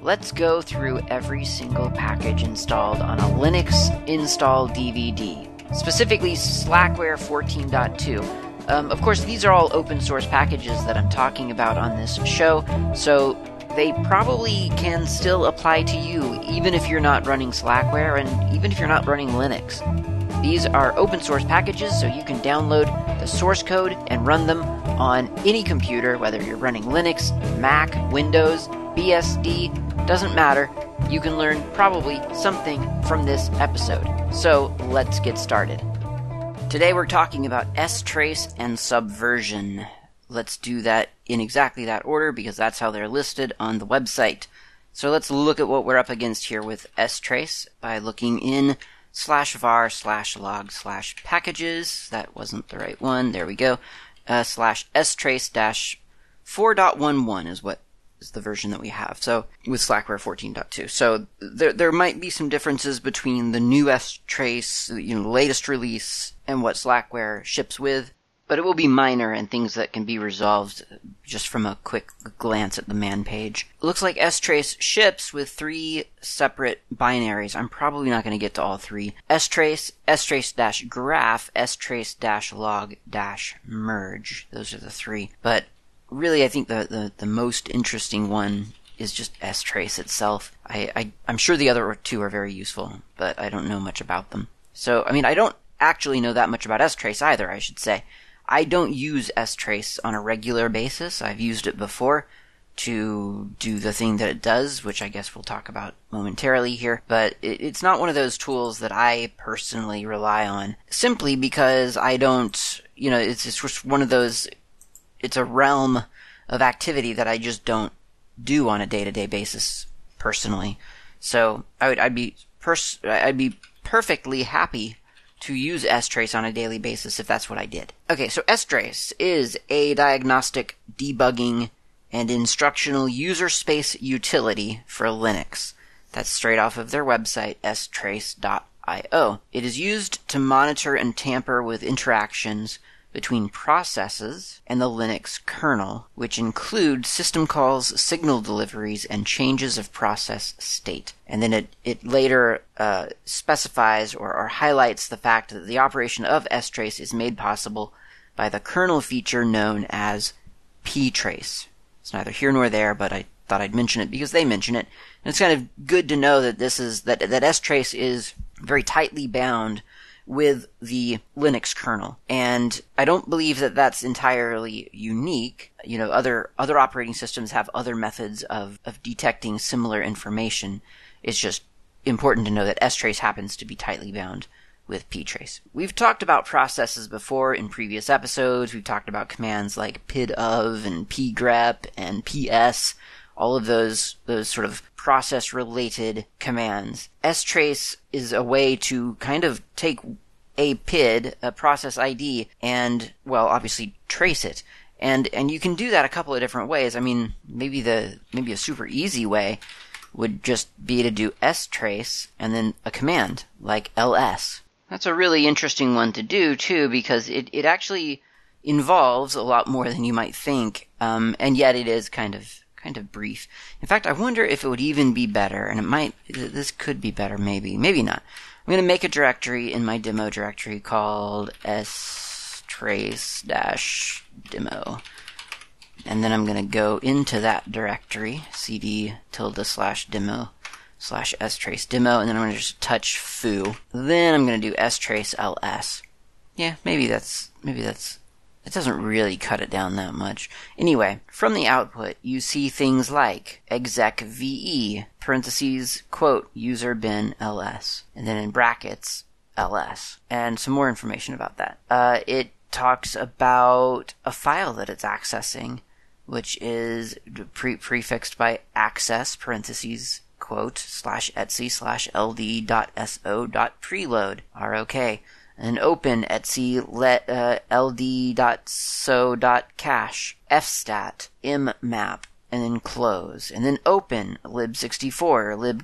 let's go through every single package installed on a Linux install DVD, specifically Slackware 14.2. Um, of course, these are all open source packages that I'm talking about on this show, so they probably can still apply to you even if you're not running Slackware and even if you're not running Linux. These are open source packages, so you can download the source code and run them on any computer, whether you're running Linux, Mac, Windows, BSD, doesn't matter. You can learn probably something from this episode. So let's get started. Today we're talking about strace and subversion. Let's do that in exactly that order because that's how they're listed on the website. So let's look at what we're up against here with strace by looking in slash var slash log slash packages. That wasn't the right one. There we go. Uh, slash strace dash 4.11 is what is the version that we have. So with Slackware 14.2. So there there might be some differences between the new strace, you know, the latest release and what Slackware ships with but it will be minor and things that can be resolved just from a quick glance at the man page. It looks like strace ships with three separate binaries. I'm probably not going to get to all three. strace, strace graph, strace log merge. Those are the three. But really, I think the, the, the most interesting one is just strace itself. I, I, I'm sure the other two are very useful, but I don't know much about them. So, I mean, I don't actually know that much about strace either, I should say. I don't use strace on a regular basis. I've used it before to do the thing that it does, which I guess we'll talk about momentarily here. But it, it's not one of those tools that I personally rely on simply because I don't, you know, it's, it's just one of those, it's a realm of activity that I just don't do on a day to day basis personally. So I would, I'd be pers- I'd be perfectly happy to use strace on a daily basis if that's what I did. Okay, so strace is a diagnostic, debugging, and instructional user space utility for Linux. That's straight off of their website, strace.io. It is used to monitor and tamper with interactions between processes and the Linux kernel, which include system calls, signal deliveries, and changes of process state. And then it, it later uh, specifies or, or highlights the fact that the operation of strace is made possible by the kernel feature known as ptrace. It's neither here nor there, but I thought I'd mention it because they mention it. And it's kind of good to know that this is that that strace is very tightly bound with the Linux kernel. And I don't believe that that's entirely unique. You know, other, other operating systems have other methods of, of detecting similar information. It's just important to know that strace happens to be tightly bound with ptrace. We've talked about processes before in previous episodes. We've talked about commands like pidof and pgrep and ps, all of those those sort of process related commands. strace is a way to kind of take a PID, a process ID, and well, obviously trace it. And and you can do that a couple of different ways. I mean, maybe the maybe a super easy way would just be to do strace and then a command like ls. That's a really interesting one to do too because it it actually involves a lot more than you might think, um, and yet it is kind of kind of brief. In fact, I wonder if it would even be better, and it might. This could be better, maybe, maybe not. I'm going to make a directory in my demo directory called strace-demo. And then I'm going to go into that directory, cd tilde slash demo slash strace demo, and then I'm going to just touch foo. Then I'm going to do strace ls. Yeah, maybe that's, maybe that's it doesn't really cut it down that much. Anyway, from the output, you see things like exec ve, parentheses, quote, user bin ls, and then in brackets, ls, and some more information about that. Uh, it talks about a file that it's accessing, which is pre- prefixed by access, parentheses, quote, slash etsy slash ld dot so dot preload, ROK and open etc let uh, ld.so.cache fstat mmap and then close. And then open lib64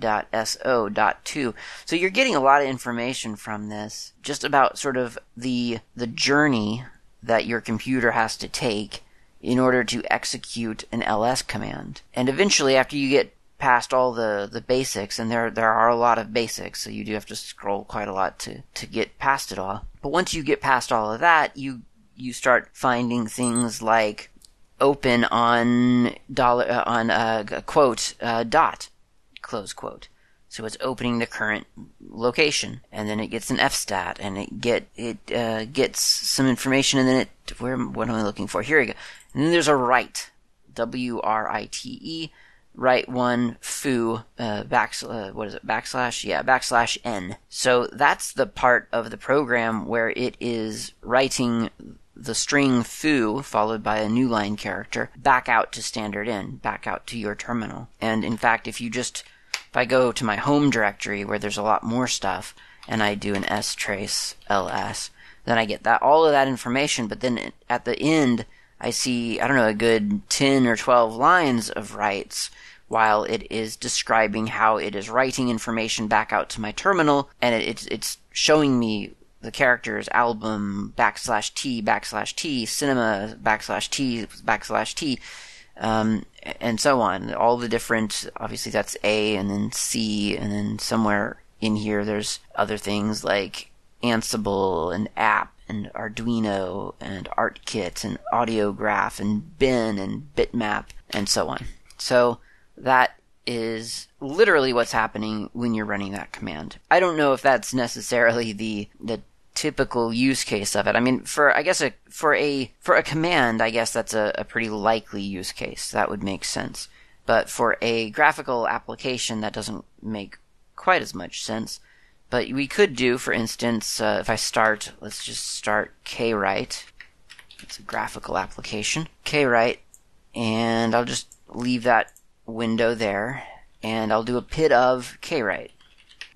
libcap.so.2 so you're getting a lot of information from this just about sort of the the journey that your computer has to take in order to execute an ls command. And eventually after you get past all the, the basics, and there there are a lot of basics, so you do have to scroll quite a lot to, to get past it all. But once you get past all of that, you you start finding things like open on dollar uh, on uh, quote uh, dot close quote. So it's opening the current location, and then it gets an fstat, and it get it uh, gets some information, and then it where what am I looking for? Here we go. And then there's a write, W R I T E, write one foo uh, back uh, what is it backslash yeah backslash n. So that's the part of the program where it is writing the string foo followed by a new line character back out to standard in, back out to your terminal. And in fact, if you just if I go to my home directory where there's a lot more stuff and I do an s trace ls, then I get that all of that information. But then at the end, I see I don't know a good ten or twelve lines of writes while it is describing how it is writing information back out to my terminal, and it, it's it's showing me the characters album backslash t backslash t cinema backslash t backslash t um, and so on. All the different, obviously that's A and then C, and then somewhere in here there's other things like Ansible and app and Arduino and ArtKit and Audiograph and bin and bitmap and so on. So that is literally what's happening when you're running that command. I don't know if that's necessarily the the typical use case of it. I mean, for I guess a for a for a command, I guess that's a, a pretty likely use case. That would make sense. But for a graphical application, that doesn't make quite as much sense. But we could do, for instance, uh, if I start, let's just start kwrite. It's a graphical application. kwrite, and I'll just leave that window there, and I'll do a pid of kwrite.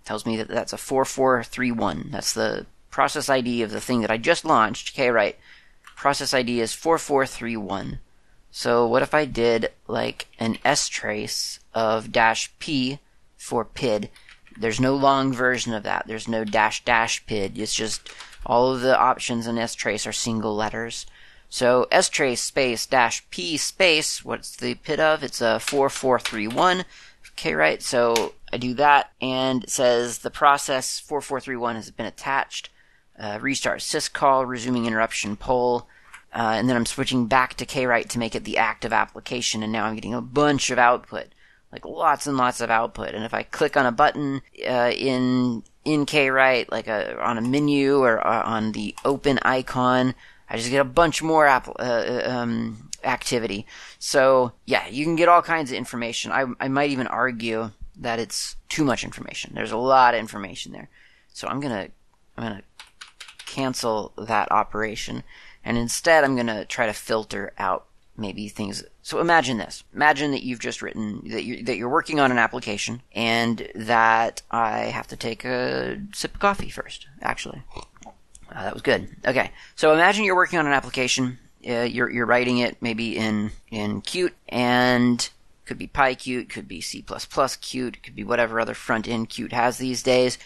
Tells me that that's a 4431. That's the process ID of the thing that I just launched, kwrite, process ID is 4431. So what if I did like an strace of dash p for PID? There's no long version of that. There's no dash dash PID. It's just all of the options in strace are single letters. So strace space dash p space, what's the PID of? It's a 4431. Okay, right? So I do that and it says the process 4431 has been attached uh, restart syscall, resuming interruption poll, uh, and then I'm switching back to kwrite to make it the active application, and now I'm getting a bunch of output, like lots and lots of output. And if I click on a button uh, in in kwrite, like a, on a menu or uh, on the open icon, I just get a bunch more app, uh, uh, um, activity. So yeah, you can get all kinds of information. I, I might even argue that it's too much information. There's a lot of information there. So I'm gonna I'm gonna cancel that operation. And instead, I'm to try to filter out maybe things. So imagine this. Imagine that you've just written that you that you're working on an application and that I have to take a sip of coffee first. Actually, uh, that was good. Okay, so imagine you're working on an application. Uh, you're you're writing it maybe in in Qt and could be PyQt, could be C++ Qt, could be whatever other front end Qt has these days.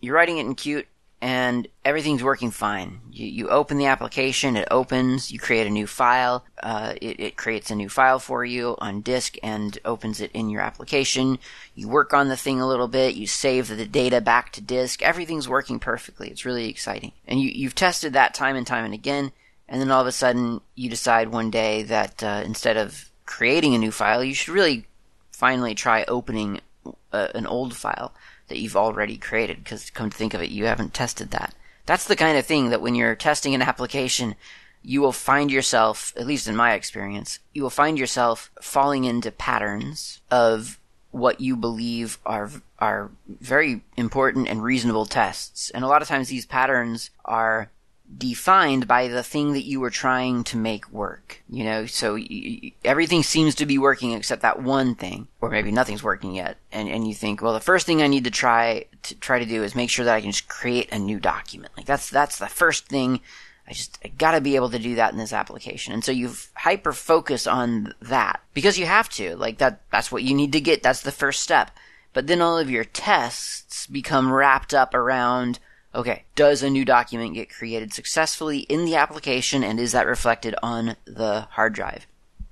You're writing it in Qt and everything's working fine. You, you open the application, it opens, you create a new file, uh, it, it creates a new file for you on disk and opens it in your application. You work on the thing a little bit, you save the data back to disk, everything's working perfectly. It's really exciting. And you, you've tested that time and time and again, and then all of a sudden you decide one day that uh, instead of creating a new file, you should really finally try opening a, uh, an old file that you've already created because come to think of it, you haven't tested that. That's the kind of thing that when you're testing an application, you will find yourself, at least in my experience, you will find yourself falling into patterns of what you believe are are very important and reasonable tests. And a lot of times these patterns are defined by the thing that you were trying to make work. You know, so everything seems to be working except that one thing, or maybe nothing's working yet. And and you think, well, the first thing I need to try to try to do is make sure that I can just create a new document. Like that's that's the first thing. I just I gotta be able to do that in this application. And so you hyper focus on that because you have to. Like that that's what you need to get. That's the first step. But then all of your tests become wrapped up around Okay, does a new document get created successfully in the application and is that reflected on the hard drive?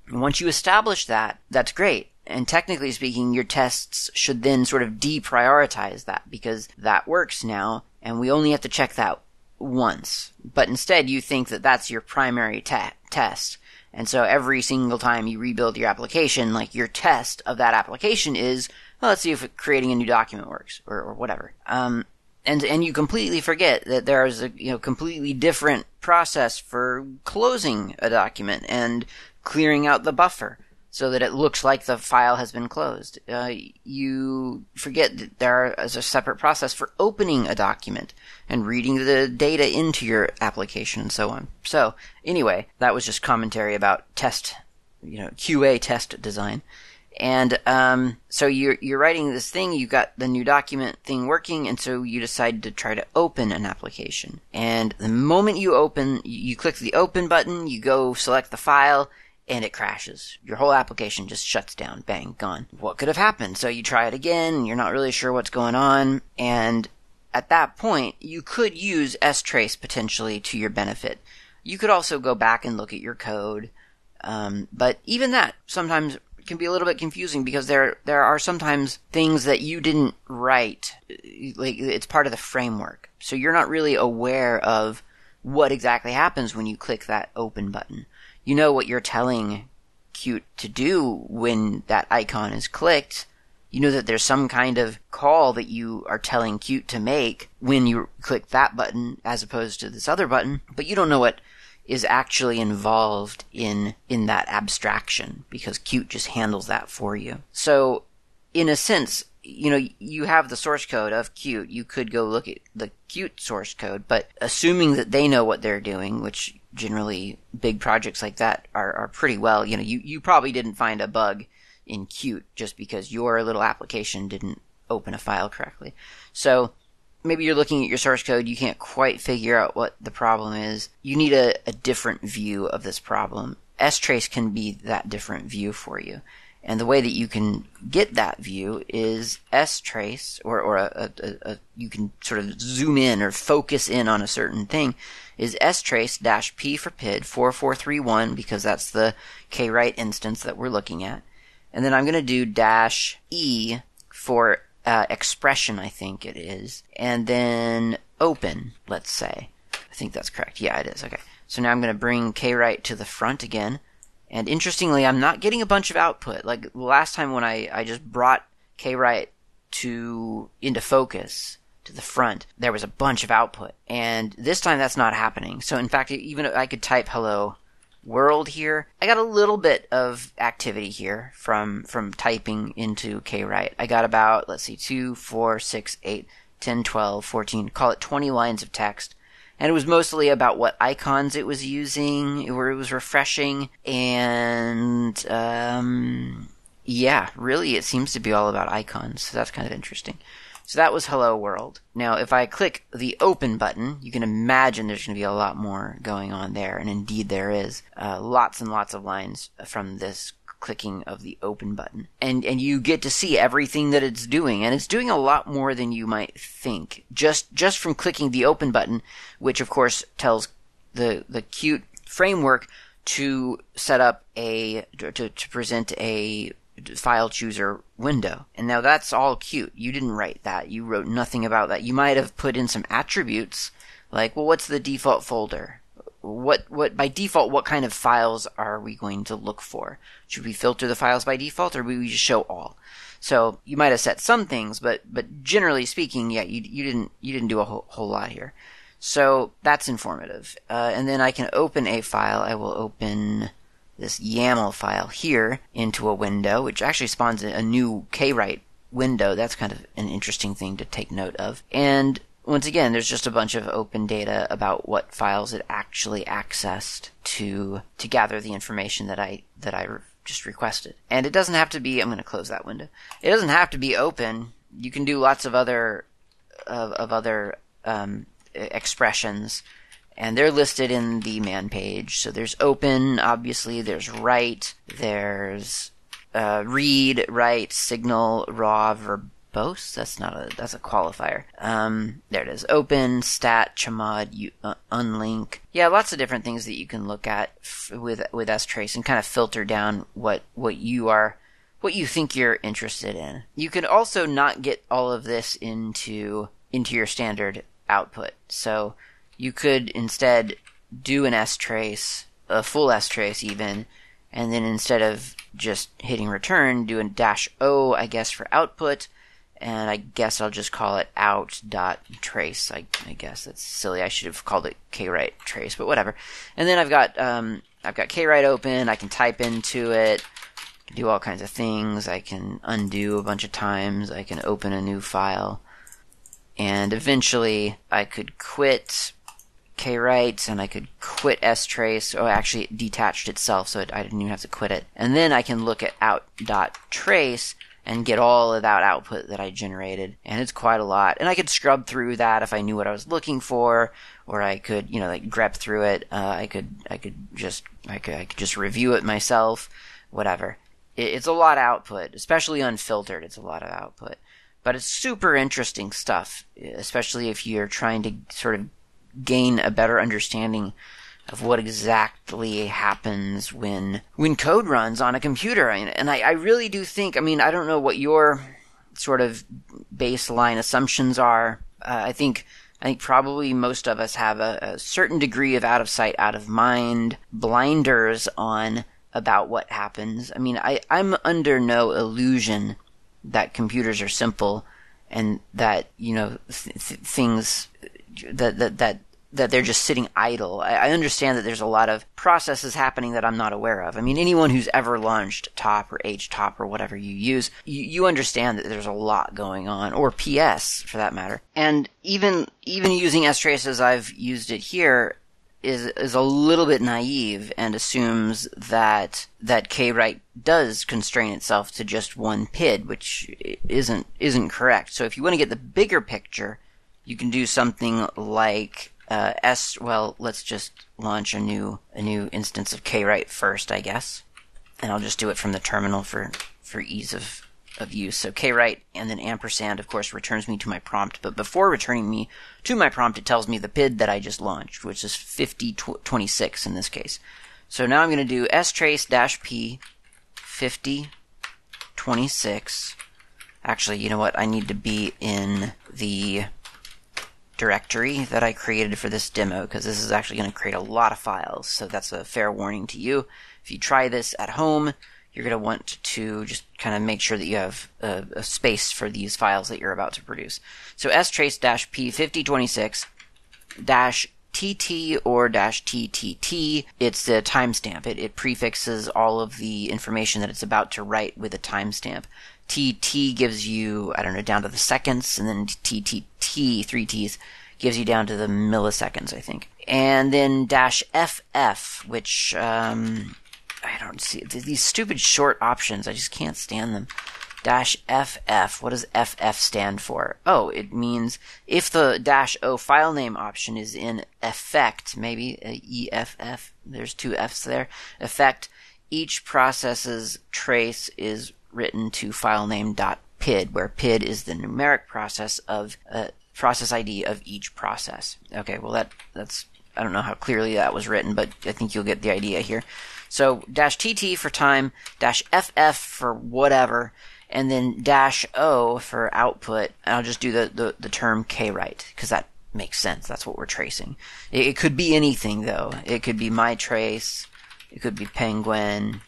And once you establish that, that's great. and technically speaking, your tests should then sort of deprioritize that because that works now, and we only have to check that once. But instead, you think that that's your primary te- test. And so every single time you rebuild your application, like your test of that application is, well, let's see if creating a new document works or, or whatever. Um, and and you completely forget that there is a you know completely different process for closing a document and clearing out the buffer so that it looks like the file has been closed. Uh, you forget that there is a separate process for opening a document and reading the data into your application and so on. So, anyway, that was just commentary about test, you know, QA test design. And um, so you're you're writing this thing, you got the new document thing working, and so you decide to try to open an application. And the moment you open, you click the open button, you go select the file, and it crashes. Your whole application just shuts down. Bang, gone. What could have happened? So you try it again, you're not really sure what's going on, and at that point, you could use strace potentially to your benefit. You could also go back and look at your code, um, but even that sometimes can be a little bit confusing because there there are sometimes things that you didn't write, like it's part of the framework, so you're not really aware of what exactly happens when you click that open button. You know what you're telling Qt to do when that icon is clicked. You know that there's some kind of call that you are telling Qt to make when you click that button as opposed to this other button, but you don't know what is actually involved in in that abstraction because Qt just handles that for you. So in a sense, you know, you have the source code of Qt. You could go look at the Qt source code, but assuming that they know what they're doing, which generally big projects like that are, are pretty well, you know, you, you probably didn't find a bug in Qt just because your little application didn't open a file correctly. So maybe you're looking at your source code, you can't quite figure out what the problem is. You need a, a different view of this problem. strace can be that different view for you. And the way that you can get that view is strace, or, or a, a, a, you can sort of zoom in or focus in on a certain thing, is strace dash p for PID 4431 because that's the kwrite instance that we're looking at. And then I'm going to do dash e for uh, expression, I think it is. And then open, let's say. I think that's correct. Yeah, it is. Okay. So now I'm going to bring kwrite to the front again. And interestingly, I'm not getting a bunch of output. Like last time when I, I just brought kwrite to into focus to the front, there was a bunch of output. And this time that's not happening. So in fact, even I could type hello world here, I got a little bit of activity here from from typing into kwrite. I got about let's see, 2, 4, 6, 8, 10, 12, 14, call it 20 lines of text and it was mostly about what icons it was using, where it was refreshing, and um, yeah, really, it seems to be all about icons. So that's kind of interesting. So that was Hello World. Now, if I click the open button, you can imagine there's going to be a lot more going on there, and indeed there is. Uh, lots and lots of lines from this clicking of the open button. And, and you get to see everything that it's doing. And it's doing a lot more than you might think. Just, just from clicking the open button, which of course tells the, the Qt framework to set up a, to, to present a file chooser window. And now that's all Qt. You didn't write that. You wrote nothing about that. You might have put in some attributes like, well, what's the default folder? what what by default what kind of files are we going to look for? Should we filter the files by default or will we just show all? So you might have set some things, but but generally speaking, yeah, you you didn't you didn't do a whole, whole lot here. So that's informative. Uh, and then I can open a file. I will open this YAML file here into a window, which actually spawns a, new kwrite window. That's kind of an interesting thing to take note of. And once again, there's just a bunch of open data about what files it actually accessed to to gather the information that I that I just requested. And it doesn't have to be. I'm going to close that window. It doesn't have to be open. You can do lots of other of, of other um, expressions, and they're listed in the man page. So there's open, obviously. There's write. There's uh, read, write, signal, raw, verbose. That's not a that's a qualifier. Um, there it is. Open, stat, chmod, uh, unlink. Yeah, lots of different things that you can look at f- with with strace and kind of filter down what what you are what you think you're interested in. You can also not get all of this into into your standard output. So you could instead do an S trace, a full S trace even, and then instead of just hitting return, do a dash O, I guess, for output, and I guess I'll just call it out dot trace. I, I guess that's silly. I should have called it kwrite trace, but whatever. And then I've got um, I've got kwrite open. I can type into it, do all kinds of things. I can undo a bunch of times. I can open a new file, and eventually I could quit kwrite and I could quit S trace, Oh, actually, it detached itself, so it, I didn't even have to quit it. And then I can look at out dot trace and get all of that output that I generated. And it's quite a lot. And I could scrub through that if I knew what I was looking for, or I could, you know, like grep through it. Uh, I could, I could just, I could, I could just review it myself, whatever. It, it's a lot of output, especially unfiltered. It's a lot of output. But it's super interesting stuff, especially if you're trying to sort of gain a better understanding of what exactly happens when when code runs on a computer. And I, I really do think, I mean, I don't know what your sort of baseline assumptions are. Uh, I think I think probably most of us have a, a certain degree of out of sight, out of mind blinders on about what happens. I mean, I, I'm under no illusion that computers are simple and that you know th- th- things that that that that they're just sitting idle. I, I, understand that there's a lot of processes happening that I'm not aware of. I mean, anyone who's ever launched Top or HTOP or whatever you use, you, you understand that there's a lot going on, or PS for that matter. And even even using strace as I've used it here is is a little bit naive and assumes that that kwrite does constrain itself to just one PID, which isn't isn't correct. So if you want to get the bigger picture, you can do something like uh, S. Well, let's just launch a new a new instance of kwrite first, I guess, and I'll just do it from the terminal for for ease of of use. So kwrite and then ampersand, of course, returns me to my prompt. But before returning me to my prompt, it tells me the PID that I just launched, which is 5026 in this case. So now I'm going to do strace dash p 5026. Actually, you know what? I need to be in the directory that I created for this demo because this is actually going to create a lot of files. So that's a fair warning to you. If you try this at home, you're going to want to just kind of make sure that you have a, a space for these files that you're about to produce. So strace p5026 dash TT or dash TTT. It's the timestamp. It, it prefixes all of the information that it's about to write with a timestamp. TT gives you, I don't know, down to the seconds, and then TTT, three T's, gives you down to the milliseconds, I think. And then dash FF, which, um, I don't see, these stupid short options, I just can't stand them. Dash FF, what does FF stand for? Oh, it means if the dash O file name option is in effect, maybe, uh, EFF, there's two F's there, effect, each process's trace is written to filename.pid, where PID is the numeric process of uh, process ID of each process. Okay, well that that's I don't know how clearly that was written, but I think you'll get the idea here. So dash TT for time, dash FF for whatever, and then dash O for output. And I'll just do the, the, the term kwrite, because that makes sense. That's what we're tracing. It, it, could be anything though. It could be my trace. It could be penguin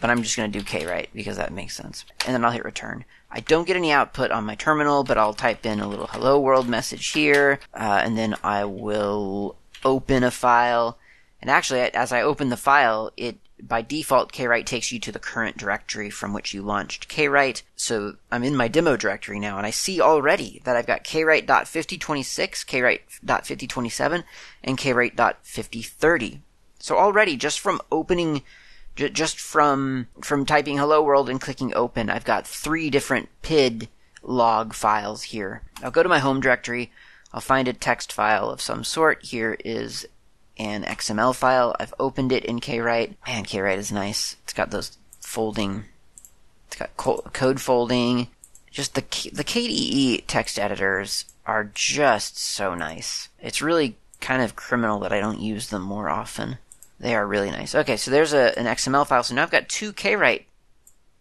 but I'm just going to do kwrite because that makes sense. And then I'll hit return. I don't get any output on my terminal, but I'll type in a little hello world message here, uh, and then I will open a file. And actually, as I open the file, it by default, kwrite takes you to the current directory from which you launched kwrite. So I'm in my demo directory now, and I see already that I've got kwrite.5026, kwrite.5027, and kwrite.5030. So already, just from opening J- just from from typing hello world and clicking open, I've got three different PID log files here. I'll go to my home directory. I'll find a text file of some sort. Here is an XML file. I've opened it in kwrite. Man, kwrite is nice. It's got those folding. It's got co- code folding. Just the the KDE text editors are just so nice. It's really kind of criminal that I don't use them more often. They are really nice. Okay, so there's a, an XML file. So now I've got two kwrite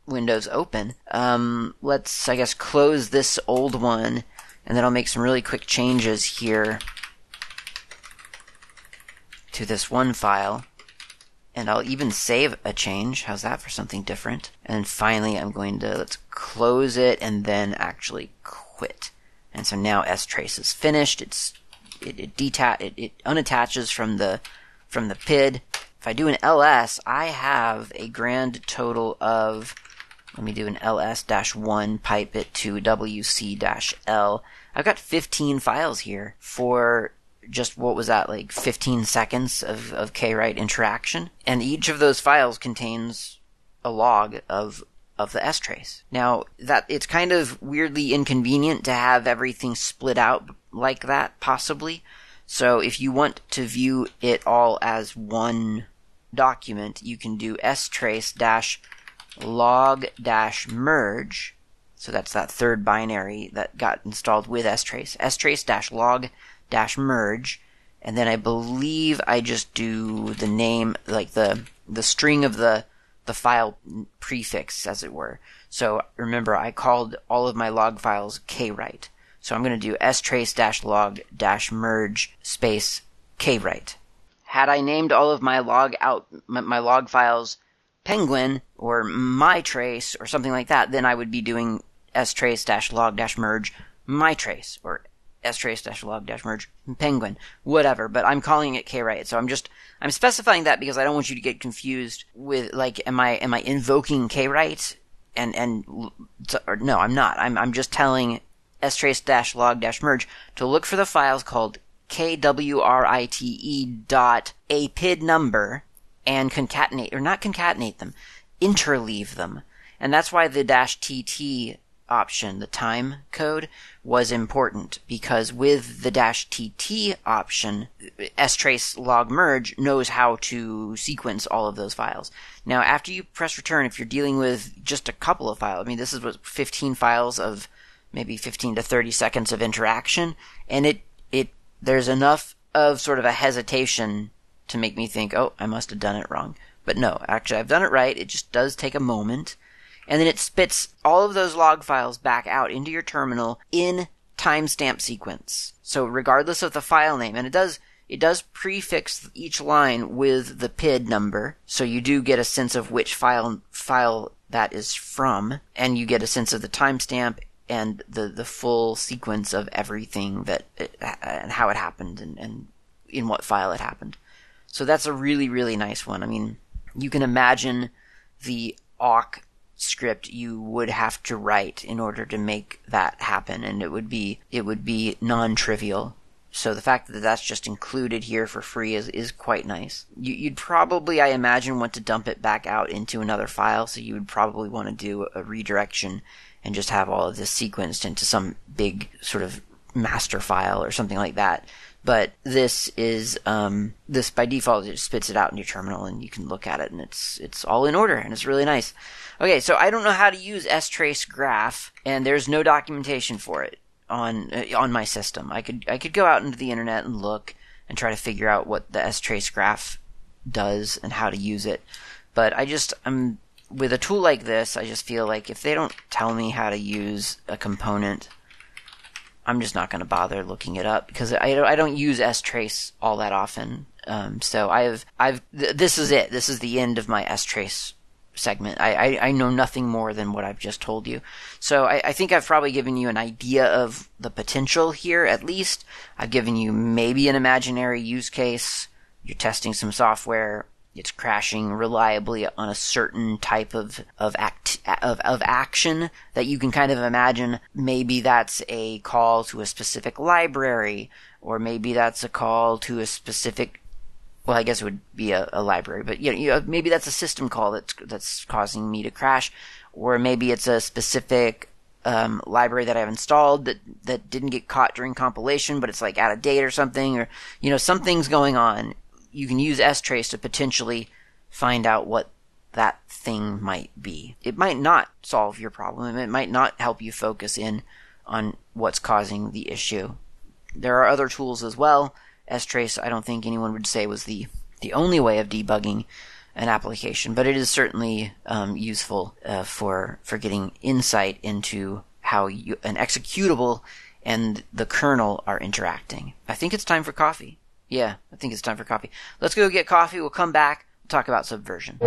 window's open. Um, let's, I guess, close this old one, and then I'll make some really quick changes here to this one file. And I'll even save a change. How's that for something different? And finally, I'm going to, let's close it and then actually quit. And so now strace is finished. It's, it, it, deta- it, it unattaches from the, from the PID. If I do an ls, I have a grand total of, let me do an ls-1 pipe it to wc-l. I've got 15 files here for just what was that like 15 seconds of, of kwrite interaction? And each of those files contains a log of of the strace now that it's kind of weirdly inconvenient to have everything split out like that possibly. So if you want to view it all as one document you can do strace dash log dash merge so that's that third binary that got installed with strace strace dash log dash merge, and then I believe I just do the name, like the the string of the the file prefix, as it were. So remember, I called all of my log files kwrite. So I'm going to do strace dash log dash merge space kwrite. Had I named all of my log out my, log files penguin or mytrace or something like that, then I would be doing strace log merge mytrace or strace log merge penguin, whatever, but I'm calling it kwrite. So I'm just, I'm specifying that because I don't want you to get confused with, like, am I, am I invoking kwrite? And, and, or, no, I'm not. I'm, I'm just telling strace log merge to look for the files called kwrite dot a PID number and concatenate, or not concatenate them, interleave them. And that's why the dash TT option, the time code, was important because with the dash TT option, strace log merge knows how to sequence all of those files. Now, after you press return, if you're dealing with just a couple of files, I mean, this is what 15 files of maybe 15 to 30 seconds of interaction, and it, it, there's enough of sort of a hesitation to make me think, oh, I must have done it wrong. But no, actually, I've done it right. It just does take a moment and then it spits all of those log files back out into your terminal in timestamp sequence. So regardless of the file name, and it does it does prefix each line with the PID number, so you do get a sense of which file file that is from, and you get a sense of the timestamp and the the full sequence of everything that it, and how it happened and, and in what file it happened. So that's a really really nice one. I mean, you can imagine the awk script you would have to write in order to make that happen and it would be it would be non-trivial so the fact that that's just included here for free is, is quite nice. You, would probably, I imagine, want to dump it back out into another file, so you would probably want to do a redirection and just have all of this sequenced into some big sort of master file or something like that. But this is um, this by default it spits it out in your terminal and you can look at it and it's it's all in order and it's really nice. Okay, so I don't know how to use strace graph, and there's no documentation for it on uh, on my system. I could I could go out into the internet and look and try to figure out what the strace graph does and how to use it. But I just I'm with a tool like this, I just feel like if they don't tell me how to use a component, I'm just not going to bother looking it up because I I don't use strace all that often. Um, so I've I've th- this is it. This is the end of my S trace segment. I, I, I, know nothing more than what I've just told you. So I, I, think I've probably given you an idea of the potential here, at least. I've given you maybe an imaginary use case. You're testing some software. It's crashing reliably on a certain type of, of act, of, of action that you can kind of imagine. Maybe that's a call to a specific library, or maybe that's a call to a specific well, I guess it would be a, a library, but you know, you know, maybe that's a system call that's that's causing me to crash, or maybe it's a specific um, library that I've installed that that didn't get caught during compilation, but it's like out of date or something, or you know, something's going on. You can use strace to potentially find out what that thing might be. It might not solve your problem. It might not help you focus in on what's causing the issue. There are other tools as well strace, I don't think anyone would say was the the only way of debugging an application, but it is certainly um, useful uh, for for getting insight into how you, an executable and the kernel are interacting. I think it's time for coffee. Yeah, I think it's time for coffee. Let's go get coffee. We'll come back. We'll talk about subversion.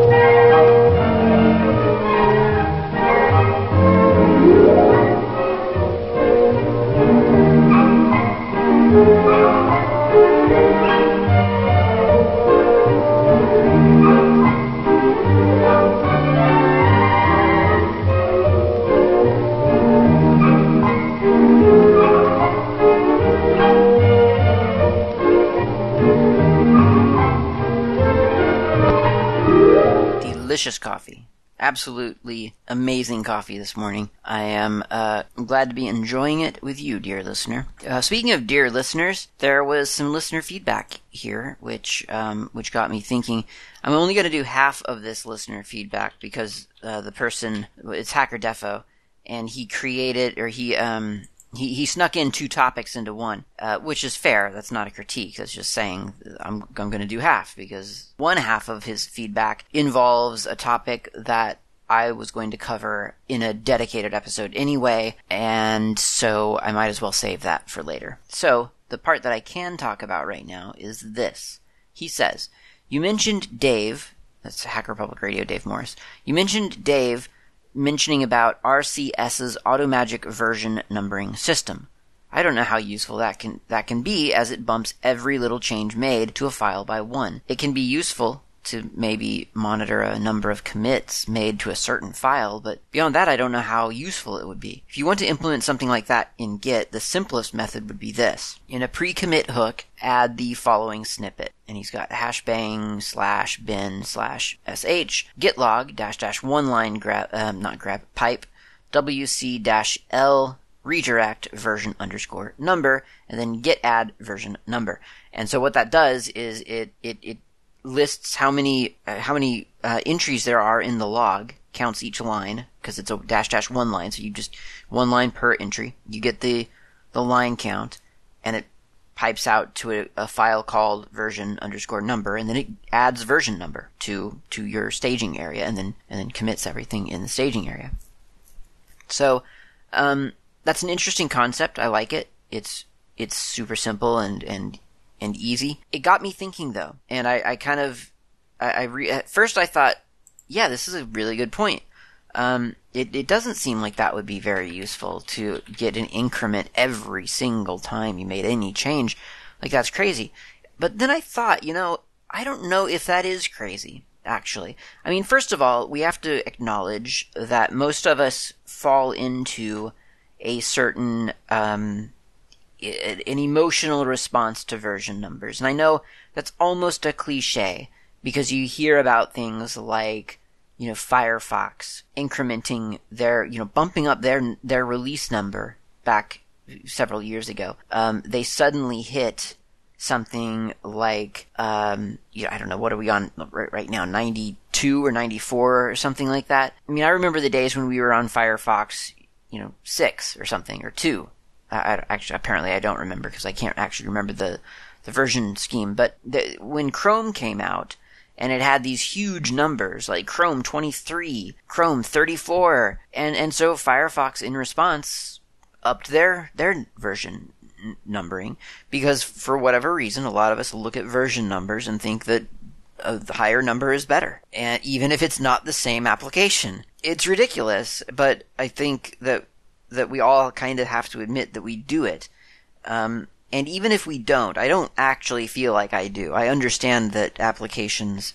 Delicious coffee. Absolutely amazing coffee this morning. I am uh, glad to be enjoying it with you, dear listener. Uh, speaking of dear listeners, there was some listener feedback here, which um, which got me thinking. I'm only going to do half of this listener feedback because uh, the person it's hakerdefo, and he created or he um, he, he snuck in two topics into one, uh, which is fair. That's not a critique. That's just saying I'm, I'm going to do half because one half of his feedback involves a topic that I was going to cover in a dedicated episode anyway, and so I might as well save that for later. So, the part that I can talk about right now is this. He says, You mentioned Dave, that's Hacker Public Radio, Dave Morris. You mentioned Dave mentioning about RCS's Automagic version numbering system. I don't know how useful that can that can be as it bumps every little change made to a file by one. It can be useful to maybe monitor a number of commits made to a certain file, but beyond that, I don't know how useful it would be. If you want to implement something like that in Git, the simplest method would be this. In a pre-commit hook, add the following snippet. And he's got hashbang slash bin slash sh git log dash dash one line grab, um, not grab, pipe wc dash l redirect version underscore number and then git add version number. And so what that does is it, it, it lists how many uh, how many uh, entries there are in the log, counts each line because it's a dash dash one line, so you just one line per entry. You get the the line count, and it pipes out to a, a file called version underscore number, and then it adds version number to to your staging area, and then and then commits everything in the staging area. So um, that's an interesting concept. I like it. It's it's super simple and and and easy. It got me thinking though, and I, I kind of, I, I re- at first I thought, yeah, this is a really good point. Um, it, it doesn't seem like that would be very useful to get an increment every single time you made any change. Like that's crazy. But then I thought, you know, I don't know if that is crazy, actually. I mean, first of all, we have to acknowledge that most of us fall into a certain, um, an emotional response to version numbers. And I know that's almost a cliche because you hear about things like, you know, Firefox incrementing their, you know, bumping up their, their release number back several years ago. Um, they suddenly hit something like, um, you know, I don't know, what are we on right, right now? 92 or 94 or something like that? I mean, I remember the days when we were on Firefox, you know, 6 or something, or 2 I, I, actually, apparently, I don't remember because I can't actually remember the the version scheme. But the, when Chrome came out, and it had these huge numbers like Chrome 23, Chrome 34, and and so Firefox in response upped their their version numbering because for whatever reason, a lot of us look at version numbers and think that uh, a higher number is better, and even if it's not the same application, it's ridiculous. But I think that that we all kind of have to admit that we do it. Um, and even if we don't, I don't actually feel like I do. I understand that applications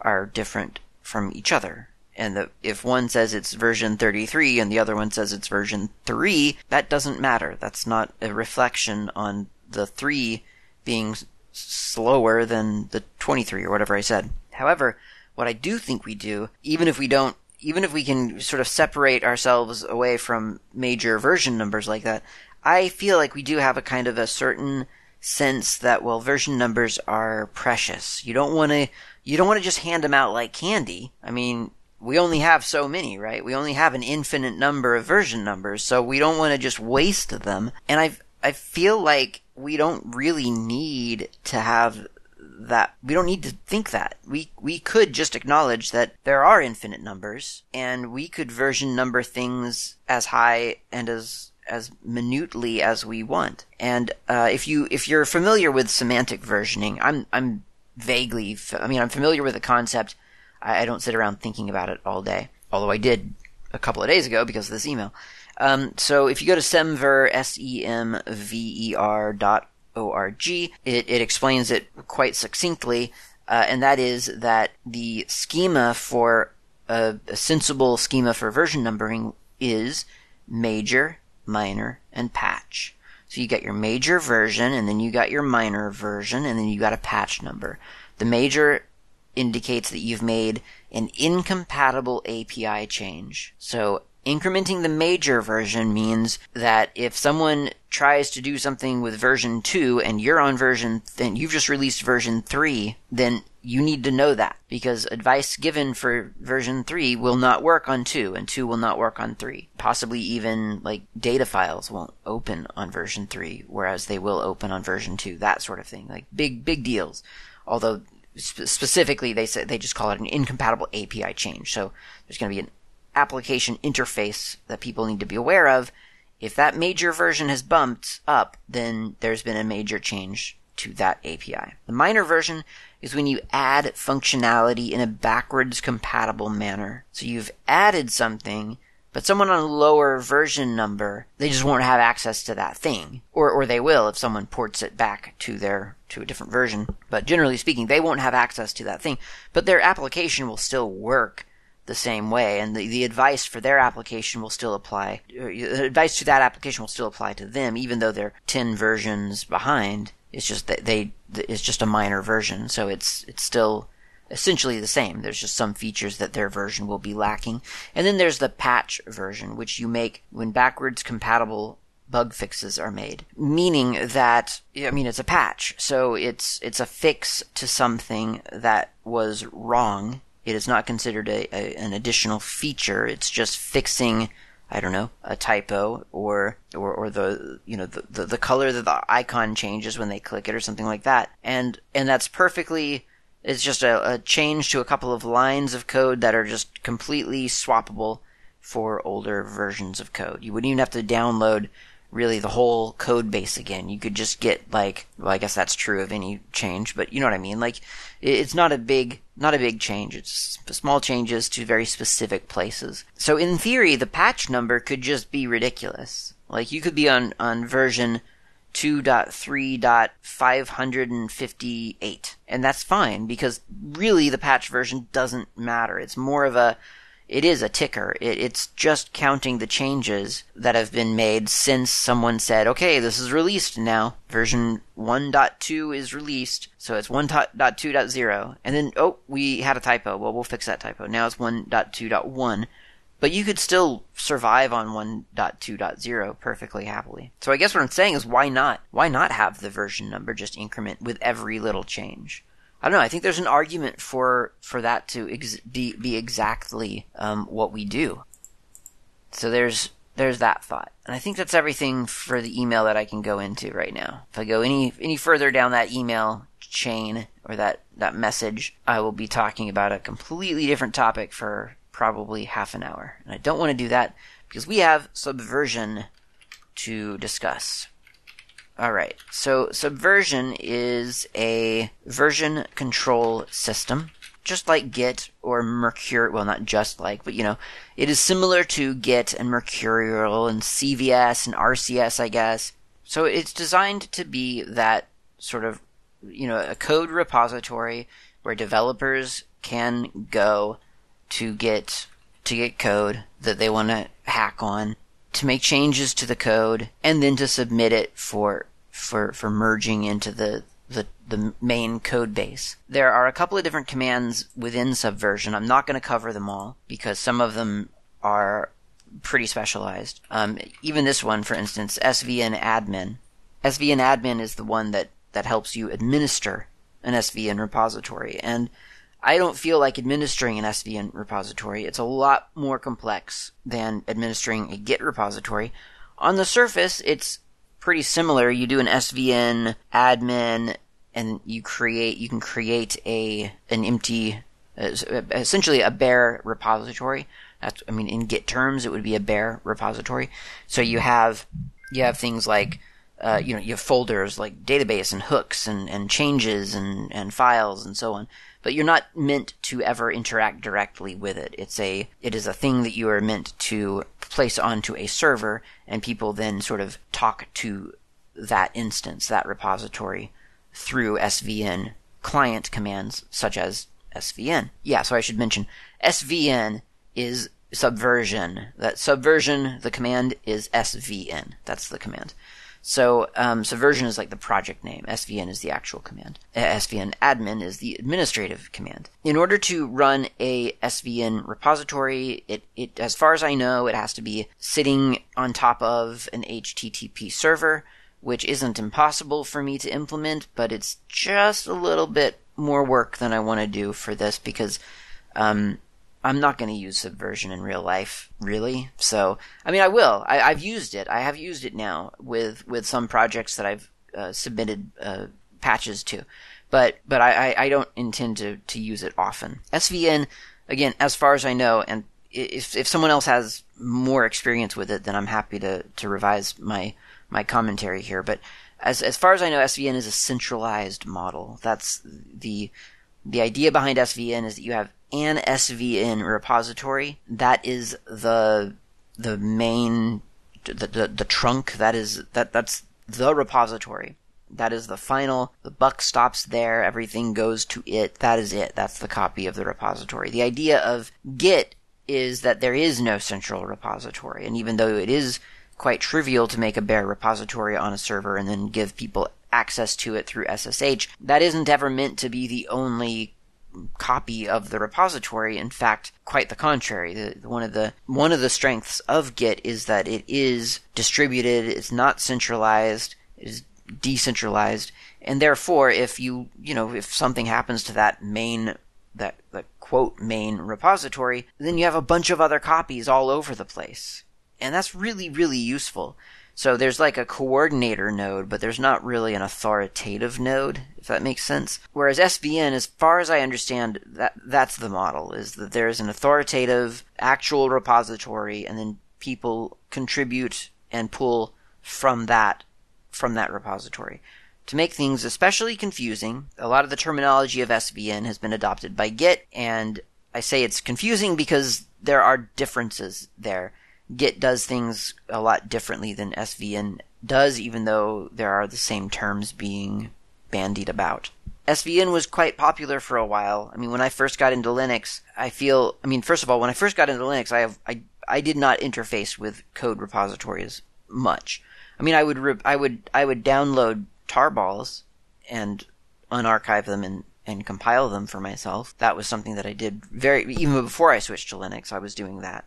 are different from each other. And that if one says it's version 33 and the other one says it's version 3, that doesn't matter. That's not a reflection on the 3 being slower than the 23 or whatever I said. However, what I do think we do, even if we don't even if we can sort of separate ourselves away from major version numbers like that, I feel like we do have a kind of a certain sense that well version numbers are precious. You don't want to you don't want to just hand them out like candy. I mean, we only have so many, right? We only have an infinite number of version numbers, so we don't want to just waste them. And I I feel like we don't really need to have that we don't need to think that. We we could just acknowledge that there are infinite numbers and we could version number things as high and as as minutely as we want. And uh, if you if you're familiar with semantic versioning, I'm I'm vaguely I mean I'm familiar with the concept. I, I don't sit around thinking about it all day, although I did a couple of days ago because of this email. Um, so if you go to semver s e m v e r dot o r g, it it explains it quite succinctly, uh, and that is that the schema for a, a sensible schema for version numbering is major, minor, and patch. So you got your major version, and then you got your minor version, and then you got a patch number. The major indicates that you've made an incompatible API change. So incrementing the major version means that if someone tries to do something with version 2 and you're on version then you've just released version 3 then you need to know that because advice given for version 3 will not work on 2 and 2 will not work on 3 possibly even like data files won't open on version 3 whereas they will open on version 2 that sort of thing. Like big big deals. Although sp- specifically they say they just call it an incompatible API change. So there's going to be an application interface that people need to be aware of. If that major version has bumped up, then there's been a major change to that API. The minor version is when you add functionality in a backwards compatible manner. So you've added something, but someone on a lower version number, they just won't have access to that thing. Or, or they will if someone ports it back to their, to a different version. But generally speaking, they won't have access to that thing. But their application will still work the same way, and the, the advice for their application will still apply. The advice to that application will still apply to them, even though they're ten versions behind. It's just that they it's just a minor version, so it's it's still essentially the same. There's just some features that their version will be lacking, and then there's the patch version, which you make when backwards compatible bug fixes are made meaning that i mean it's a patch so it's it's a fix to something that was wrong it is not considered a, a, an additional feature. It's just fixing, I don't know, a typo or or, or the you know the, the, the color that the icon changes when they click it or something like that. And and that's perfectly. It's just a, a change to a couple of lines of code that are just completely swappable for older versions of code. You wouldn't even have to download really the whole code base again. You could just get like, well, I guess that's true of any change, but you know what I mean. Like, it's not a big, not a big change. It's small changes to very specific places. So in theory, the patch number could just be ridiculous. Like you could be on on version 2.3.558 and that's fine because really the patch version doesn't matter. It's more of a it is a ticker. It, it's just counting the changes that have been made since someone said, okay, this is released now. Version 1.2 is released, so it's 1.2.0. And then, oh, we had a typo. Well, we'll fix that typo. Now it's 1.2.1. But you could still survive on 1.2.0 perfectly happily. So I guess what I'm saying is why not? Why not have the version number just increment with every little change? I don't know. I think there's an argument for for that to ex- be be exactly um, what we do. So there's there's that thought, and I think that's everything for the email that I can go into right now. If I go any any further down that email chain or that that message, I will be talking about a completely different topic for probably half an hour, and I don't want to do that because we have subversion to discuss. Alright, so Subversion is a version control system, just like Git or Mercurial, well not just like, but you know, it is similar to Git and Mercurial and CVS and RCS, I guess. So it's designed to be that sort of, you know, a code repository where developers can go to get, to get code that they want to hack on to make changes to the code and then to submit it for for for merging into the the, the main code base. There are a couple of different commands within Subversion. I'm not going to cover them all because some of them are pretty specialized. Um, even this one, for instance, svn admin. svn admin is the one that, that helps you administer an SVN repository. And I don't feel like administering an SVN repository. It's a lot more complex than administering a Git repository. On the surface, it's pretty similar. You do an SVN admin and you create you can create a an empty essentially a bare repository. That's I mean in Git terms it would be a bare repository. So you have you have things like uh, you know you have folders like database and hooks and, and changes and, and files and so on. But you're not meant to ever interact directly with it. It's a it is a thing that you are meant to place onto a server and people then sort of talk to that instance, that repository through SVN client commands such as SVN. Yeah, so I should mention SVN is subversion. That subversion, the command is SVN. That's the command. So um, subversion is like the project name. SVN is the actual command. Uh, SVN admin is the administrative command. In order to run a SVN repository, it, it as far as I know, it has to be sitting on top of an HTTP server, which isn't impossible for me to implement, but it's just a little bit more work than I want to do for this because um, I'm not going to use Subversion in real life, really. So, I mean, I will. I, have used it. I have used it now with with some projects that I've uh, submitted uh, patches to, but but I, I, I don't intend to to use it often. SVN, again, as far as I know, and if if someone else has more experience with it, then I'm happy to to revise my my commentary here. But as as far as I know, SVN is a centralized model. That's the the idea behind SVN is that you have an SVN repository. That is the the main the, the, the trunk. That is that that's the repository. That is the final. The buck stops there. Everything goes to it. That is it. That's the copy of the repository. The idea of Git is that there is no central repository, and even though it is quite trivial to make a bare repository on a server and then give people access to it through SSH. That isn't ever meant to be the only copy of the repository. In fact, quite the contrary. The, one of the one of the strengths of Git is that it is distributed. It's not centralized. It is decentralized, and therefore, if you you know if something happens to that main that the quote main repository, then you have a bunch of other copies all over the place and that's really really useful. So there's like a coordinator node, but there's not really an authoritative node, if that makes sense. Whereas SVN, as far as I understand, that that's the model is that there's an authoritative actual repository, and then people contribute and pull from that from that repository. To make things especially confusing, a lot of the terminology of SVN has been adopted by Git, and I say it's confusing because there are differences there. Git does things a lot differently than SVN does, even though there are the same terms being bandied about. SVN was quite popular for a while. I mean, when I first got into Linux, I feel, I mean, first of all, when I first got into Linux, I have, I, I did not interface with code repositories much. I mean, I would, re- I would, I would download tarballs and unarchive them and, and compile them for myself. That was something that I did very, even before I switched to Linux, I was doing that.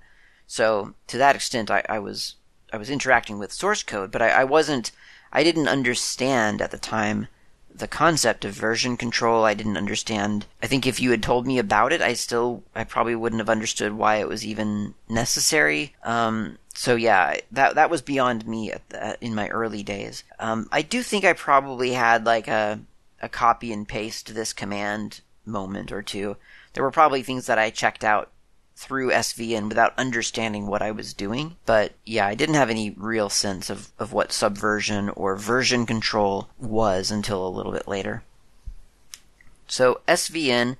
So to that extent, I, I was I was interacting with source code, but I, I wasn't I didn't understand at the time the concept of version control. I didn't understand. I think if you had told me about it, I still I probably wouldn't have understood why it was even necessary. Um, so yeah, that that was beyond me the, in my early days. Um, I do think I probably had like a a copy and paste this command moment or two. There were probably things that I checked out through SVN without understanding what I was doing. But yeah, I didn't have any real sense of, of what subversion or version control was until a little bit later. So SVN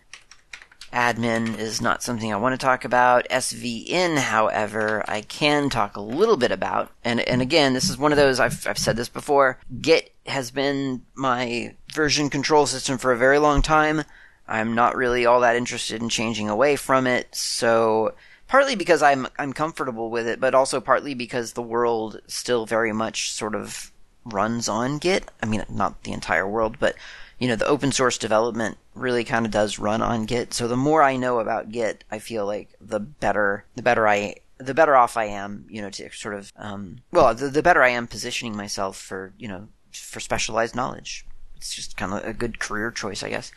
admin is not something I want to talk about. SVN, however, I can talk a little bit about. And and again, this is one of those I've I've said this before. Git has been my version control system for a very long time. I'm not really all that interested in changing away from it. So partly because I'm I'm comfortable with it, but also partly because the world still very much sort of runs on Git. I mean, not the entire world, but you know, the open source development really kind of does run on Git. So the more I know about Git, I feel like the better the better I the better off I am, you know, to sort of um, well, the, the better I am positioning myself for you know for specialized knowledge. It's just kind of a good career choice, I guess.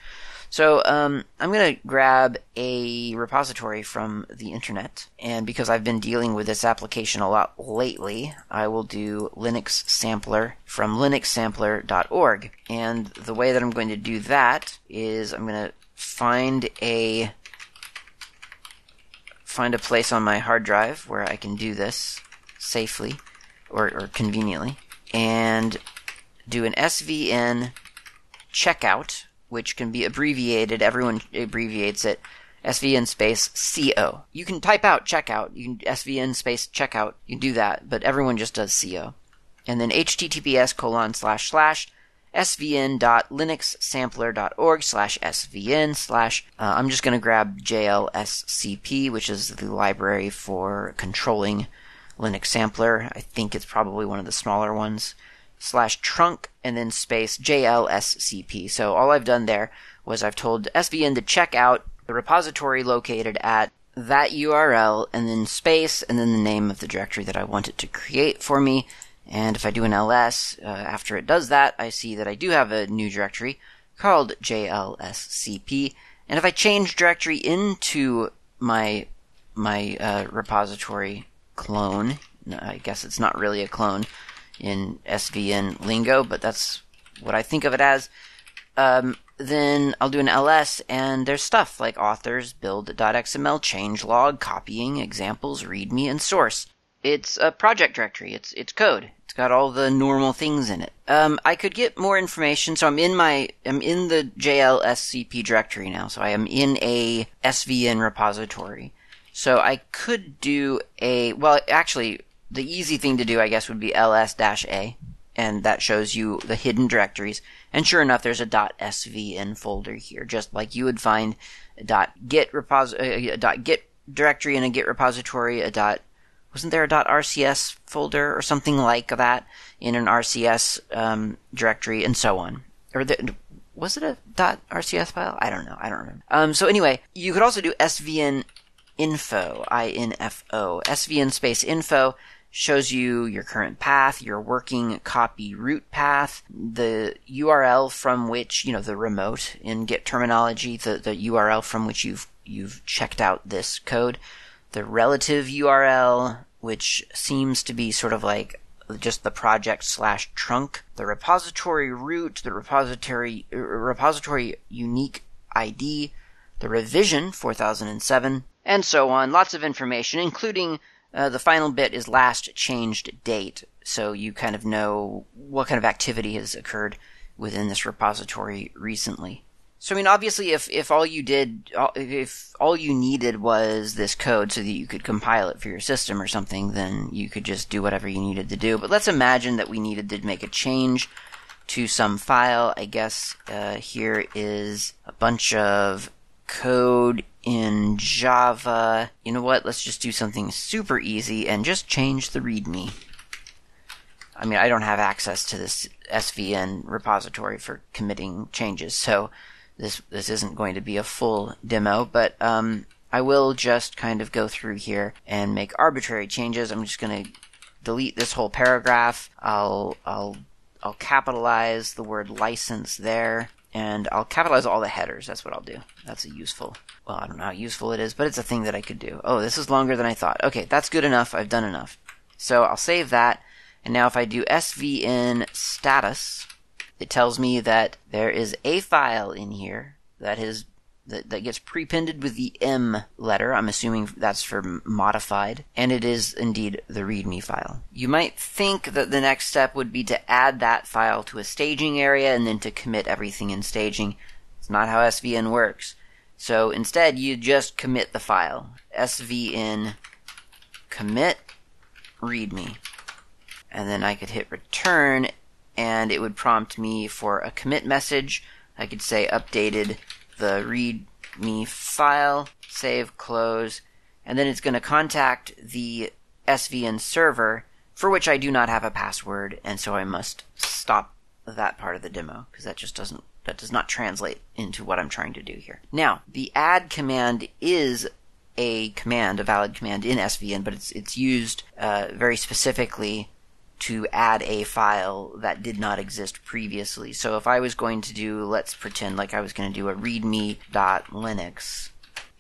So um, I'm going to grab a repository from the internet, and because I've been dealing with this application a lot lately, I will do LinuxSampler from linuxsampler.org. And the way that I'm going to do that is I'm going to find a find a place on my hard drive where I can do this safely or, or conveniently, and do an svn checkout which can be abbreviated. Everyone abbreviates it. SVN space CO. You can type out checkout. You can SVN space checkout. You can do that, but everyone just does CO. And then HTTPS colon slash slash svn.linuxsampler.org slash svn slash. Uh, I'm just going to grab JLSCP, which is the library for controlling LinuxSampler. I think it's probably one of the smaller ones slash trunk and then space JLSCP. So all I've done there was I've told SVN to check out the repository located at that URL and then space and then the name of the directory that I want it to create for me. And if I do an ls, uh, after it does that, I see that I do have a new directory called JLSCP. And if I change directory into my my uh, repository clone, I guess it's not really a clone, in SVN lingo, but that's what I think of it as. Um, then I'll do an ls, and there's stuff like authors, build.xml, changelog, copying, examples, readme, and source. It's a project directory. It's it's code. It's got all the normal things in it. Um, I could get more information, so I'm in my I'm in the JLSCP directory now. So I am in a SVN repository. So I could do a well, actually, the easy thing to do, I guess, would be ls-a, and that shows you the hidden directories. And sure enough, there's a .svn folder here, just like you would find a .git a .git directory in a Git repository, a dot wasn't there a .rcs folder or something like that in an RCS um, directory, and so on. Or the, was it a .rcs file? I don't know. I don't remember. Um, so anyway, you could also do svn info, I-N-F-O, svn space info, shows you your current path, your working copy root path, the URL from which, you know, the remote in Git terminology, the, the URL from which you've, you've checked out this code, the relative URL, which seems to be sort of like just the project slash trunk, the repository root, the repository, repository unique ID, the revision 4007, and so on. Lots of information, including uh, the final bit is last changed date, so you kind of know what kind of activity has occurred within this repository recently. So I mean, obviously, if if all you did, if all you needed was this code so that you could compile it for your system or something, then you could just do whatever you needed to do. But let's imagine that we needed to make a change to some file. I guess uh, here is a bunch of code in Java. You know what? Let's just do something super easy and just change the README. I mean, I don't have access to this SVN repository for committing changes, so this this isn't going to be a full demo, but um, I will just kind of go through here and make arbitrary changes. I'm just going to delete this whole paragraph. I'll I'll I'll capitalize the word license there and I'll capitalize all the headers. That's what I'll do. That's a useful. Well, I don't know how useful it is, but it's a thing that I could do. Oh, this is longer than I thought. Okay, that's good enough. I've done enough. So I'll save that. And now if I do svn status, it tells me that there is a file in here that is that, that gets prepended with the M letter. I'm assuming that's for modified, and it is indeed the README file. You might think that the next step would be to add that file to a staging area and then to commit everything in staging. It's not how SVN works. So instead, you just commit the file. SVN commit README. And then I could hit return, and it would prompt me for a commit message. I could say updated the readme file, save, close, and then it's going to contact the SVN server for which I do not have a password, and so I must stop that part of the demo because that just doesn't that does not translate into what I'm trying to do here. Now, the add command is a command, a valid command in SVN, but it's it's used uh, very specifically to add a file that did not exist previously. So if I was going to do, let's pretend like I was going to do a readme.linux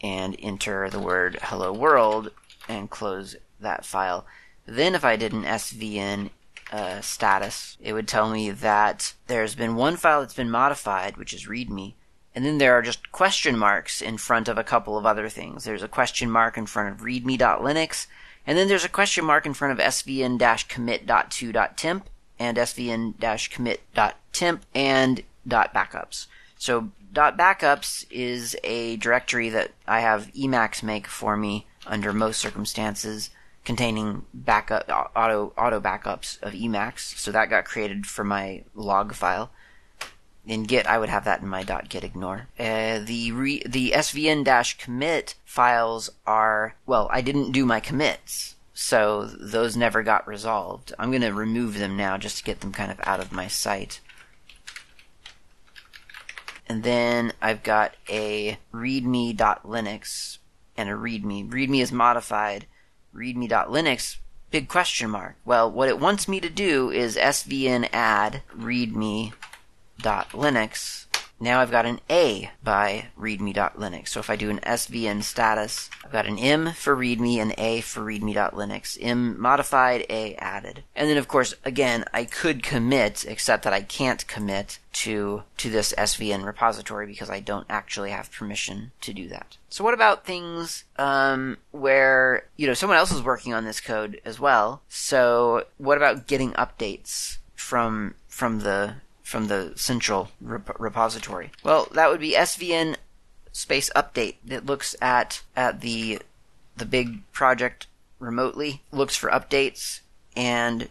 and enter the word hello world and close that file. Then if I did an svn uh, status, it would tell me that there's been one file that's been modified, which is readme, and then there are just question marks in front of a couple of other things. There's a question mark in front of readme.linux, and then there's a question mark in front of svn-commit.2.temp and svn-commit.temp and .backups. So .backups is a directory that I have Emacs make for me under most circumstances containing backup auto auto backups of Emacs. So that got created for my log file. In Git, I would have that in my .git ignore. Uh, the re- the svn commit files are well, I didn't do my commits, so those never got resolved. I'm going to remove them now just to get them kind of out of my sight. And then I've got a readme.linux and a readme. Readme is modified readme.linux, big question mark. Well, what it wants me to do is svn add readme.linux now I've got an A by readme.linux. So if I do an svn status, I've got an M for readme and A for readme.linux. M modified, A added. And then of course, again, I could commit, except that I can't commit to, to this svn repository because I don't actually have permission to do that. So what about things, um, where, you know, someone else is working on this code as well. So what about getting updates from, from the from the central rep- repository? Well, that would be svn space update. It looks at at the the big project remotely, looks for updates, and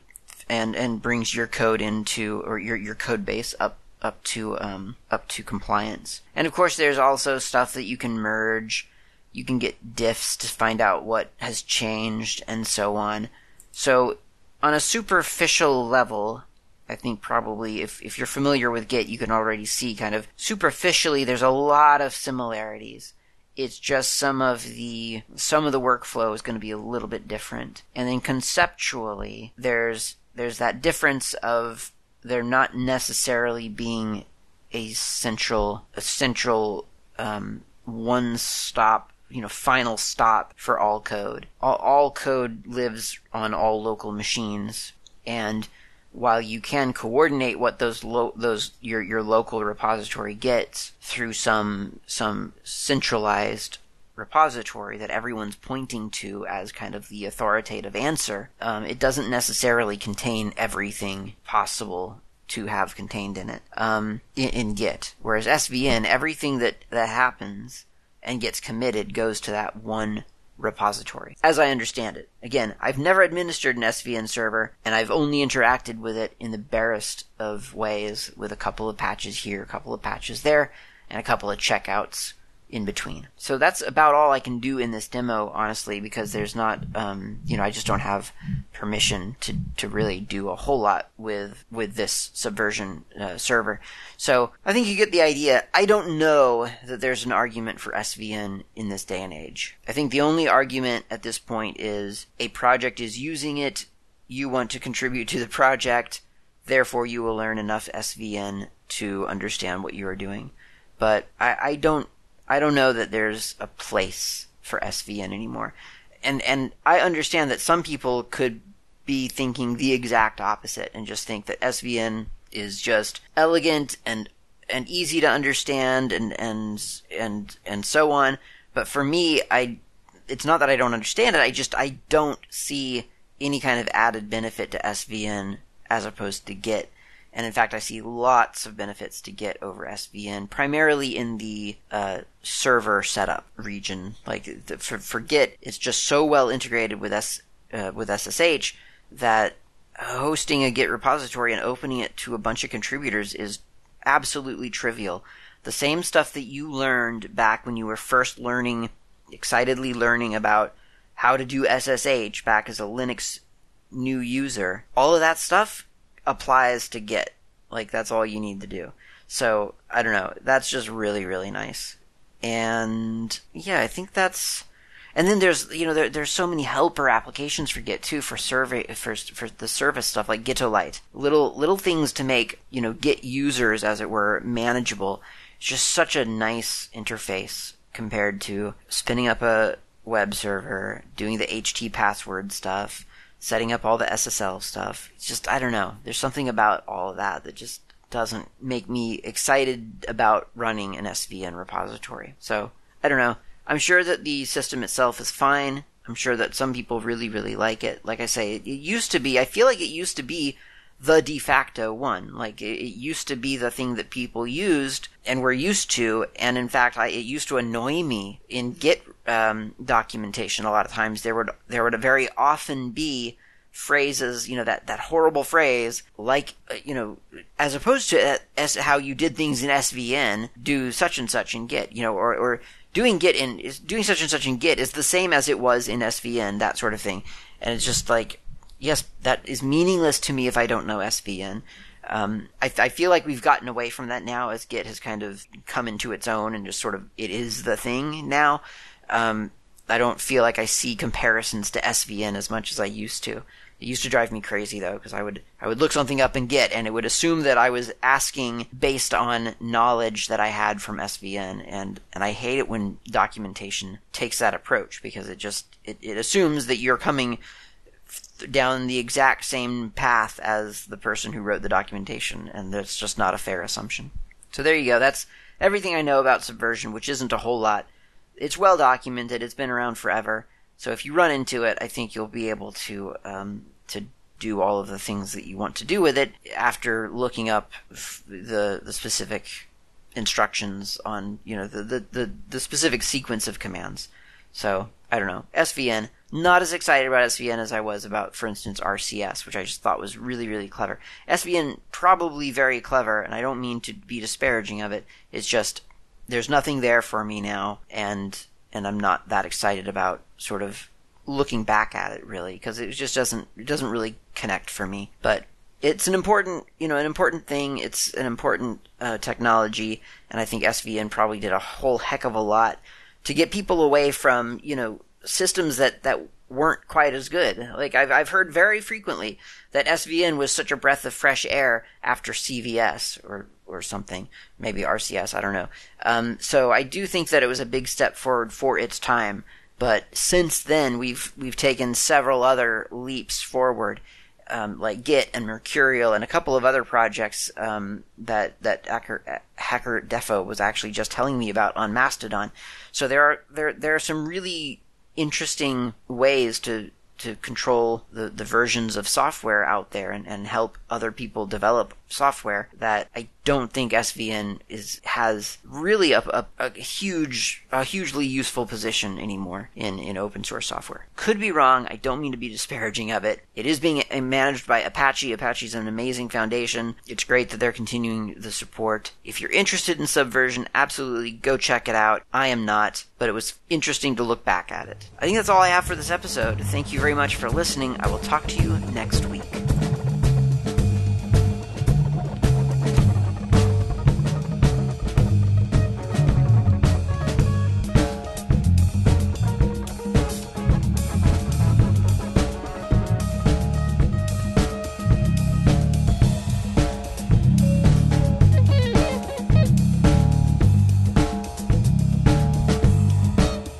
and and brings your code into or your your code base up up to um, up to compliance. And of course, there's also stuff that you can merge. You can get diffs to find out what has changed and so on. So, on a superficial level, I think probably if, if you're familiar with Git, you can already see kind of superficially there's a lot of similarities. It's just some of the some of the workflow is going to be a little bit different. And then conceptually, there's there's that difference of there not necessarily being a central a central um, one stop you know final stop for all code. All, all code lives on all local machines, and while you can coordinate what those lo- those your your local repository gets through some some centralized repository that everyone's pointing to as kind of the authoritative answer, um, it doesn't necessarily contain everything possible to have contained in it um, in, in Git. Whereas SVN, everything that that happens and gets committed goes to that one repository, as I understand it. Again, I've never administered an SVN server, and I've only interacted with it in the barest of ways with a couple of patches here, a couple of patches there, and a couple of checkouts in between. So that's about all I can do in this demo, honestly, because there's not, um, you know, I just don't have permission to, to really do a whole lot with with this subversion uh, server. So I think you get the idea. I don't know that there's an argument for SVN in this day and age. I think the only argument at this point is a project is using it. You want to contribute to the project, therefore you will learn enough SVN to understand what you are doing. But I, I don't I don't know that there's a place for SVN anymore. And and I understand that some people could be thinking the exact opposite and just think that SVN is just elegant and and easy to understand and and and and so on. But for me, I it's not that I don't understand it. I just I don't see any kind of added benefit to SVN as opposed to Git. And in fact, I see lots of benefits to Git over SVN, primarily in the uh, server setup region. Like the, for, for Git, it's just so well integrated with S uh, with SSH that hosting a Git repository and opening it to a bunch of contributors is absolutely trivial. The same stuff that you learned back when you were first learning, excitedly learning about how to do SSH back as a Linux new user, all of that stuff applies to Git. Like that's all you need to do. So I don't know. That's just really really nice. And yeah, I think that's And then there's you know there, there's so many helper applications for Git too for survey for for the service stuff like Gitolite, little little things to make you know Git users as it were manageable. It's just such a nice interface compared to spinning up a web server, doing the HT password stuff, setting up all the SSL stuff. It's just I don't know. There's something about all of that that just doesn't make me excited about running an SVN repository. So I don't know. I'm sure that the system itself is fine. I'm sure that some people really, really like it. Like I say, it, used to be, I feel like it used to be the de facto one. Like it, it used to be the thing that people used and were used to. And in fact, I, it used to annoy me in Git um, documentation. A lot of times there would there would very often be phrases, you know, that, that horrible phrase, like, uh, you know, as opposed to uh, as how you did things in SVN, do such and such in Git, you know, or, or doing Git in doing such and such in Git is the same as it was in SVN, that sort of thing. And it's just like, yes, that is meaningless to me if I don't know SVN. Um, I, I, feel like we've gotten away from that now as Git has kind of come into its own and just sort of it is the thing now. Um, I don't feel like I see comparisons to SVN as much as I used to. It used to drive me crazy though, because I would I would look something up in Git, and it would assume that I was asking based on knowledge that I had from SVN, and and I hate it when documentation takes that approach because it just it, it assumes that you're coming down the exact same path as the person who wrote the documentation, and that's just not a fair assumption. So there you go. That's everything I know about Subversion, which isn't a whole lot. It's well documented. It's been around forever. So if you run into it, I think you'll be able to um, to do all of the things that you want to do with it after looking up the the specific instructions on you know the, the, the, the specific sequence of commands. So I don't know SVN. Not as excited about SVN as I was about, for instance, RCS, which I just thought was really, really clever. SVN probably very clever, and I don't mean to be disparaging of it. It's just there's nothing there for me now, and and I'm not that excited about sort of looking back at it really because it just doesn't it doesn't really connect for me. But it's an important you know an important thing. It's an important uh, technology, and I think SVN probably did a whole heck of a lot to get people away from you know systems that that weren't quite as good. Like I've I've heard very frequently that SVN was such a breath of fresh air after CVS or or something, maybe RCS, I don't know. Um, so I do think that it was a big step forward for its time. But since then, we've we've taken several other leaps forward, um, like Git and Mercurial and a couple of other projects um, that that Hacker, hakerdefo was actually just telling me about on Mastodon. So there are there there are some really interesting ways to to control the, the versions of software out there and, and help other people develop software that I don't think SVN is has really a, a, a, huge a hugely useful position anymore in, in open source software. Could be wrong. I don't mean to be disparaging of it. It is being eh, managed by Apache. Apache is an amazing foundation. It's great that they're continuing the support. If you're interested in Subversion, absolutely go check it out. I am not, but it was interesting to look back at it. I think that's all I have for this episode. Thank you very much for listening. I will talk to you next week.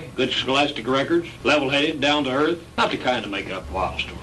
Boy. Good scholastic records, level-headed, down to earth. Not the kind to make up wild stories.